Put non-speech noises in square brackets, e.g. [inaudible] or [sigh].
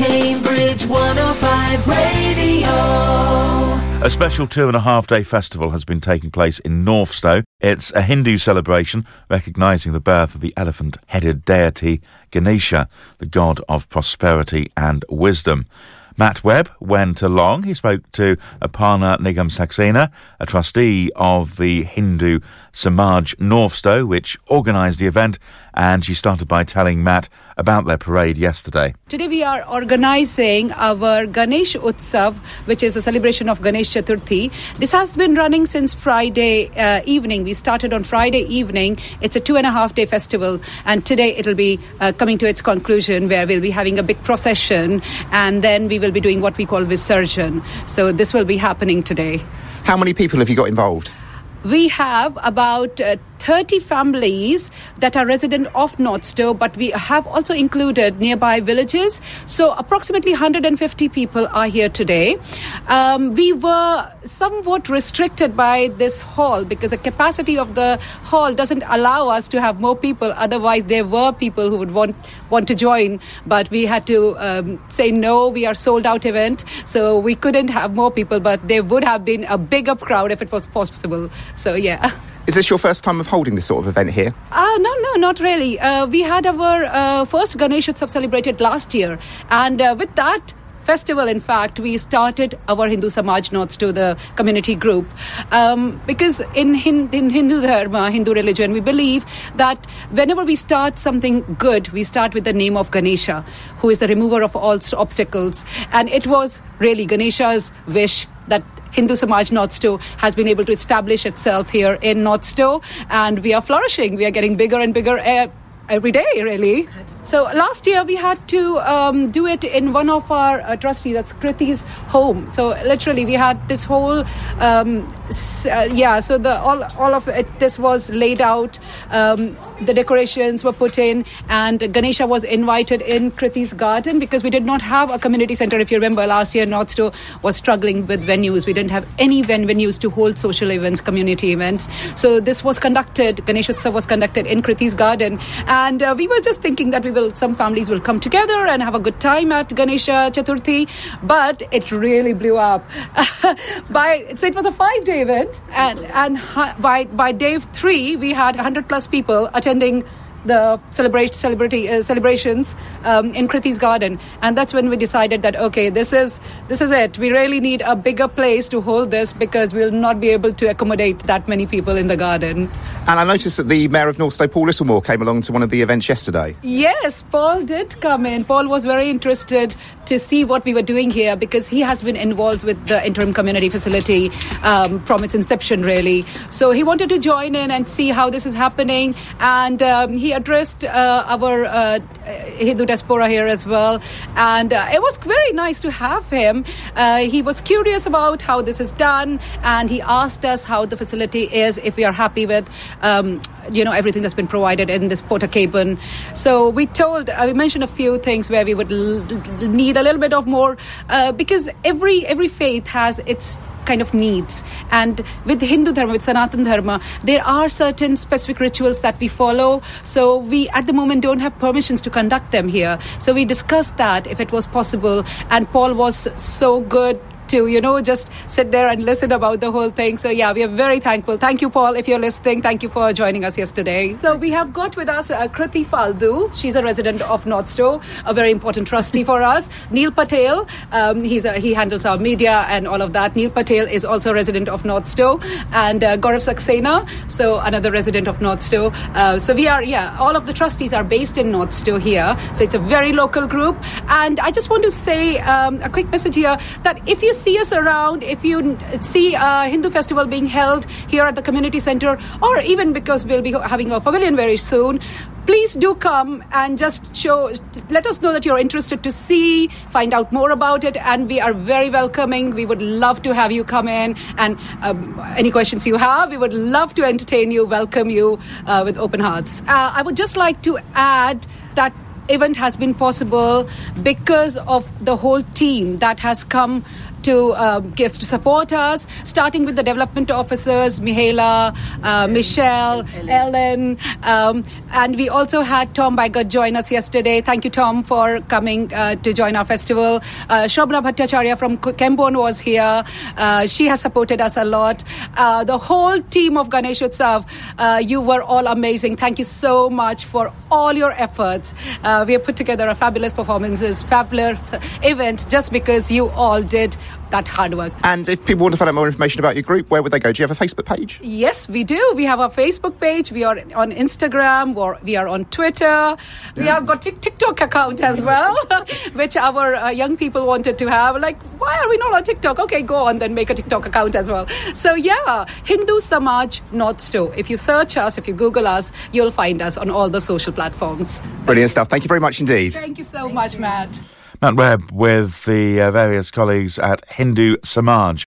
Cambridge 105 Radio. A special two and a half day festival has been taking place in Northstowe. It's a Hindu celebration recognising the birth of the elephant headed deity Ganesha, the god of prosperity and wisdom. Matt Webb went along. He spoke to Aparna Nigam Saxena, a trustee of the Hindu Samaj Northstowe, which organised the event, and she started by telling Matt about their parade yesterday. Today we are organizing our Ganesh Utsav, which is a celebration of Ganesh Chaturthi. This has been running since Friday uh, evening. We started on Friday evening. It's a two and a half day festival, and today it'll be uh, coming to its conclusion where we'll be having a big procession, and then we will be doing what we call Visarjan. So this will be happening today. How many people have you got involved? We have about uh, 30 families that are resident of Northstowe, but we have also included nearby villages. So approximately 150 people are here today. Um, we were somewhat restricted by this hall because the capacity of the hall doesn't allow us to have more people. Otherwise, there were people who would want want to join, but we had to um, say no. We are sold out event, so we couldn't have more people. But there would have been a bigger crowd if it was possible. So yeah. Is this your first time of holding this sort of event here? Uh, no, no, not really. Uh, we had our uh, first Ganesh Utsav celebrated last year, and uh, with that festival, in fact, we started our Hindu Samaj to the community group um, because in, in, in Hindu Dharma, Hindu religion, we believe that whenever we start something good, we start with the name of Ganesha, who is the remover of all obstacles, and it was really Ganesha's wish that Hindu Samaj Northstowe has been able to establish itself here in Northstowe, and we are flourishing. We are getting bigger and bigger every day, really. So last year we had to um, do it in one of our uh, trustees, that's Kriti's home. So literally we had this whole, um, uh, yeah. So the all all of it, this was laid out. Um, the decorations were put in, and Ganesha was invited in Kriti's garden because we did not have a community center. If you remember, last year Northstowe was struggling with venues. We didn't have any ven- venues to hold social events, community events. So this was conducted. Ganesh Utsav was conducted in Kriti's garden, and uh, we were just thinking that we will. Some families will come together and have a good time at Ganesha Chaturthi, but it really blew up. [laughs] by so it was a five-day event, and and by by day three we had 100 plus people attending the celebrate celebrity uh, celebrations um, in Kriti's garden, and that's when we decided that okay, this is this is it. We really need a bigger place to hold this because we'll not be able to accommodate that many people in the garden. And I noticed that the Mayor of North Northstowe, Paul Littlemore, came along to one of the events yesterday. Yes, Paul did come in. Paul was very interested to see what we were doing here because he has been involved with the interim community facility um, from its inception, really. So he wanted to join in and see how this is happening, and um, he addressed uh, our uh, Hindu diaspora here as well. And uh, it was very nice to have him. He was curious about how this is done, and he asked us how the facility is, if we are happy with. Um, you know everything that's been provided in this porta cabin. So we told, uh, we mentioned a few things where we would l- need a little bit of more uh, because every every faith has its kind of needs. And with hindu dharma with sanatan dharma there are certain specific rituals that we follow. So we at the moment don't have permissions to conduct them here. So we discussed that if it was possible. And paul was so good to you know just sit there and listen about the whole thing. So yeah we are very thankful. Thank you paul if you're listening. Thank you for joining us yesterday. So we have got with us uh, kriti faldu. She's a resident of northstowe a very important trustee for us. Neil patel um, he's a, he handles our media and all of that. Neil patel is also a resident of northstowe and uh, gaurav saxena so another resident of northstowe uh, so we are yeah all of the trustees are based in northstowe here. So it's a very local group. And i just want to say um, a quick message here that if you see us around, if you see a Hindu festival being held here at the community center, or even because we'll be having a pavilion very soon, please do come and just show, let us know that you're interested to see, find out more about it, and we are very welcoming. We would love to have you come in, and um, any questions you have, we would love to entertain you, welcome you uh, with open hearts. Uh, I would just like to add that event has been possible because of the whole team that has come to um, to support us, starting with the development officers, Mihaela, uh, Michelle, Ellen, um, and we also had Tom Bygott join us yesterday. Thank you, Tom, for coming uh, to join our festival. Uh, Bhattacharya from Kembon was here. Uh, she has supported us a lot. Uh, the whole team of Ganesh Utsav, uh, you were all amazing. Thank you so much for all your efforts. Uh, we have put together a fabulous performances, fabulous event just because you all did that hard work. And if people want to find out more information about your group, where would they go? Do you have a Facebook page? Yes, we do. We have a Facebook page. We are on Instagram. Or we are on Twitter. We have got a TikTok account as [laughs] well, [laughs] which our uh, young people wanted to have. Like, why are we not on TikTok? Okay, go on then make a TikTok account as well. So yeah, Hindu Samaj Northstowe. If you search us, if you Google us, you'll find us on all the social platforms. Brilliant stuff. Thank you very much indeed. Thank you so much, Matt. Matt Webb with the uh, various colleagues at Hindu Samaj.